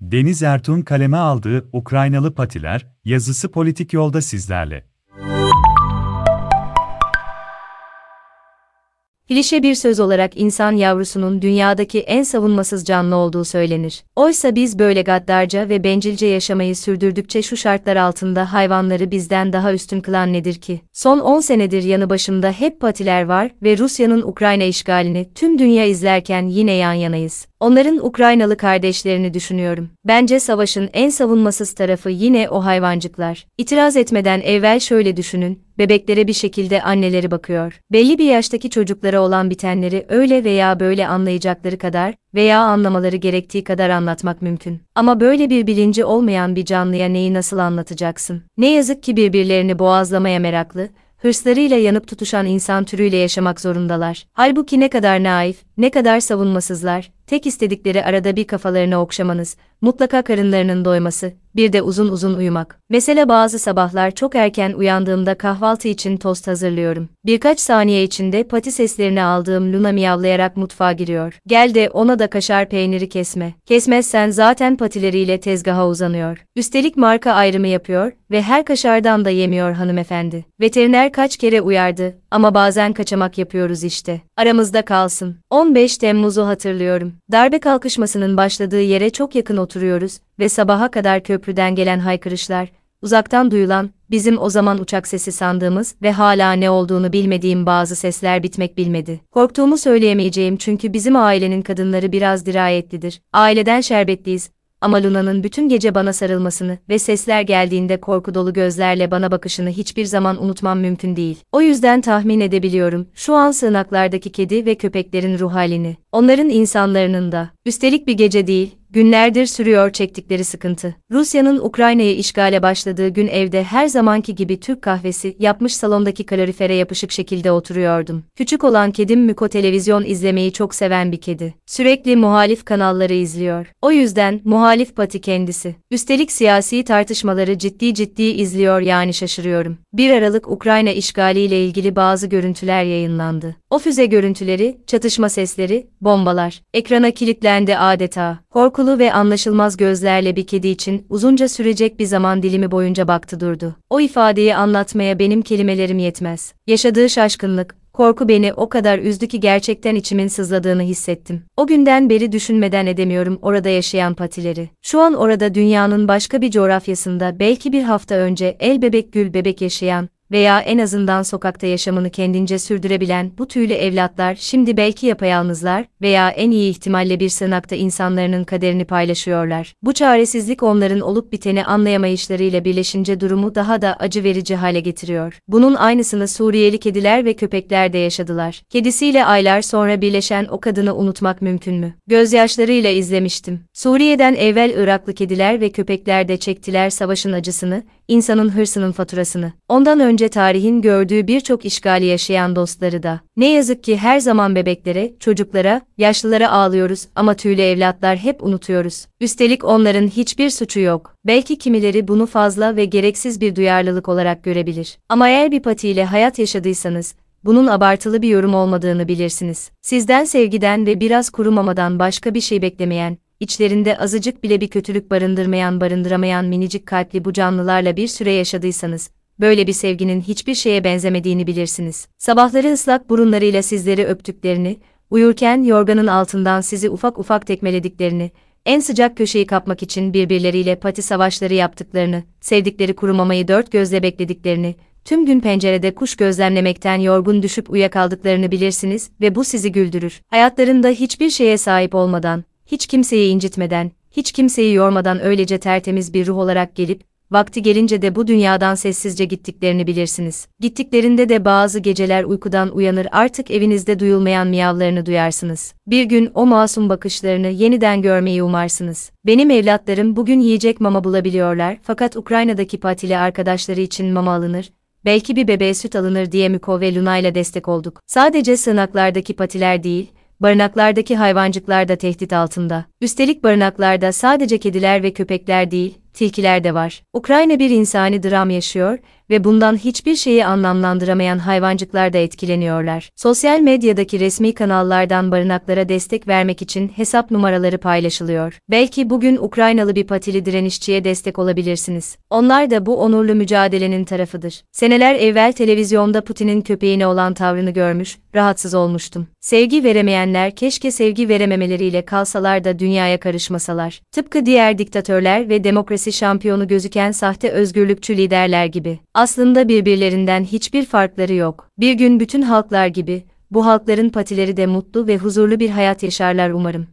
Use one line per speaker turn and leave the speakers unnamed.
Deniz Ertuğ'un kaleme aldığı Ukraynalı Patiler, yazısı politik yolda sizlerle.
Klişe bir söz olarak insan yavrusunun dünyadaki en savunmasız canlı olduğu söylenir. Oysa biz böyle gaddarca ve bencilce yaşamayı sürdürdükçe şu şartlar altında hayvanları bizden daha üstün kılan nedir ki? Son 10 senedir yanı başımda hep patiler var ve Rusya'nın Ukrayna işgalini tüm dünya izlerken yine yan yanayız. Onların Ukraynalı kardeşlerini düşünüyorum. Bence savaşın en savunmasız tarafı yine o hayvancıklar. İtiraz etmeden evvel şöyle düşünün, bebeklere bir şekilde anneleri bakıyor. Belli bir yaştaki çocuklara olan bitenleri öyle veya böyle anlayacakları kadar veya anlamaları gerektiği kadar anlatmak mümkün. Ama böyle bir bilinci olmayan bir canlıya neyi nasıl anlatacaksın? Ne yazık ki birbirlerini boğazlamaya meraklı, hırslarıyla yanıp tutuşan insan türüyle yaşamak zorundalar. Halbuki ne kadar naif, ne kadar savunmasızlar, tek istedikleri arada bir kafalarını okşamanız, mutlaka karınlarının doyması, bir de uzun uzun uyumak. Mesela bazı sabahlar çok erken uyandığımda kahvaltı için tost hazırlıyorum. Birkaç saniye içinde pati seslerini aldığım Luna miyavlayarak mutfağa giriyor. Gel de ona da kaşar peyniri kesme. Kesmezsen zaten patileriyle tezgaha uzanıyor. Üstelik marka ayrımı yapıyor ve her kaşardan da yemiyor hanımefendi. Veteriner kaç kere uyardı ama bazen kaçamak yapıyoruz işte. Aramızda kalsın. 15 Temmuz'u hatırlıyorum. Darbe kalkışmasının başladığı yere çok yakın oturuyoruz ve sabaha kadar köprüden gelen haykırışlar, uzaktan duyulan, bizim o zaman uçak sesi sandığımız ve hala ne olduğunu bilmediğim bazı sesler bitmek bilmedi. Korktuğumu söyleyemeyeceğim çünkü bizim ailenin kadınları biraz dirayetlidir. Aileden şerbetliyiz, ama Luna'nın bütün gece bana sarılmasını ve sesler geldiğinde korku dolu gözlerle bana bakışını hiçbir zaman unutmam mümkün değil. O yüzden tahmin edebiliyorum, şu an sığınaklardaki kedi ve köpeklerin ruh halini. Onların insanlarının da. Üstelik bir gece değil, Günlerdir sürüyor çektikleri sıkıntı. Rusya'nın Ukrayna'yı işgale başladığı gün evde her zamanki gibi Türk kahvesi yapmış salondaki kalorifere yapışık şekilde oturuyordum. Küçük olan kedim Miko televizyon izlemeyi çok seven bir kedi. Sürekli muhalif kanalları izliyor. O yüzden muhalif pati kendisi. Üstelik siyasi tartışmaları ciddi ciddi izliyor yani şaşırıyorum. 1 Aralık Ukrayna işgaliyle ilgili bazı görüntüler yayınlandı. O füze görüntüleri, çatışma sesleri, bombalar. Ekrana kilitlendi adeta. Korkulu ve anlaşılmaz gözlerle bir kedi için uzunca sürecek bir zaman dilimi boyunca baktı durdu. O ifadeyi anlatmaya benim kelimelerim yetmez. Yaşadığı şaşkınlık, korku beni o kadar üzdü ki gerçekten içimin sızladığını hissettim. O günden beri düşünmeden edemiyorum orada yaşayan patileri. Şu an orada dünyanın başka bir coğrafyasında belki bir hafta önce el bebek gül bebek yaşayan, veya en azından sokakta yaşamını kendince sürdürebilen bu tüylü evlatlar şimdi belki yapayalnızlar veya en iyi ihtimalle bir sığınakta insanların kaderini paylaşıyorlar. Bu çaresizlik onların olup biteni anlayamayışlarıyla birleşince durumu daha da acı verici hale getiriyor. Bunun aynısını Suriyeli kediler ve köpekler de yaşadılar. Kedisiyle aylar sonra birleşen o kadını unutmak mümkün mü? Gözyaşlarıyla izlemiştim. Suriye'den evvel Iraklı kediler ve köpekler de çektiler savaşın acısını, insanın hırsının faturasını. Ondan önce tarihin gördüğü birçok işgali yaşayan dostları da. Ne yazık ki her zaman bebeklere, çocuklara, yaşlılara ağlıyoruz ama tüylü evlatlar hep unutuyoruz. Üstelik onların hiçbir suçu yok. Belki kimileri bunu fazla ve gereksiz bir duyarlılık olarak görebilir. Ama eğer bir patiyle hayat yaşadıysanız, bunun abartılı bir yorum olmadığını bilirsiniz. Sizden sevgiden ve biraz kurumamadan başka bir şey beklemeyen, içlerinde azıcık bile bir kötülük barındırmayan barındıramayan minicik kalpli bu canlılarla bir süre yaşadıysanız, böyle bir sevginin hiçbir şeye benzemediğini bilirsiniz. Sabahları ıslak burunlarıyla sizleri öptüklerini, uyurken yorganın altından sizi ufak ufak tekmelediklerini, en sıcak köşeyi kapmak için birbirleriyle pati savaşları yaptıklarını, sevdikleri kurumamayı dört gözle beklediklerini, tüm gün pencerede kuş gözlemlemekten yorgun düşüp uyuyakaldıklarını bilirsiniz ve bu sizi güldürür. Hayatlarında hiçbir şeye sahip olmadan, hiç kimseyi incitmeden, hiç kimseyi yormadan öylece tertemiz bir ruh olarak gelip, vakti gelince de bu dünyadan sessizce gittiklerini bilirsiniz. Gittiklerinde de bazı geceler uykudan uyanır artık evinizde duyulmayan miyavlarını duyarsınız. Bir gün o masum bakışlarını yeniden görmeyi umarsınız. Benim evlatlarım bugün yiyecek mama bulabiliyorlar fakat Ukrayna'daki patili arkadaşları için mama alınır, belki bir bebeğe süt alınır diye Miko ve Luna ile destek olduk. Sadece sığınaklardaki patiler değil, barınaklardaki hayvancıklar da tehdit altında. Üstelik barınaklarda sadece kediler ve köpekler değil, tilkiler de var. Ukrayna bir insani dram yaşıyor ve bundan hiçbir şeyi anlamlandıramayan hayvancıklar da etkileniyorlar. Sosyal medyadaki resmi kanallardan barınaklara destek vermek için hesap numaraları paylaşılıyor. Belki bugün Ukraynalı bir patili direnişçiye destek olabilirsiniz. Onlar da bu onurlu mücadelenin tarafıdır. Seneler evvel televizyonda Putin'in köpeğine olan tavrını görmüş, rahatsız olmuştum. Sevgi veremeyenler keşke sevgi verememeleriyle kalsalar da dünyaya karışmasalar. Tıpkı diğer diktatörler ve demokrasi şampiyonu gözüken sahte özgürlükçü liderler gibi. Aslında birbirlerinden hiçbir farkları yok. Bir gün bütün halklar gibi, bu halkların patileri de mutlu ve huzurlu bir hayat yaşarlar umarım.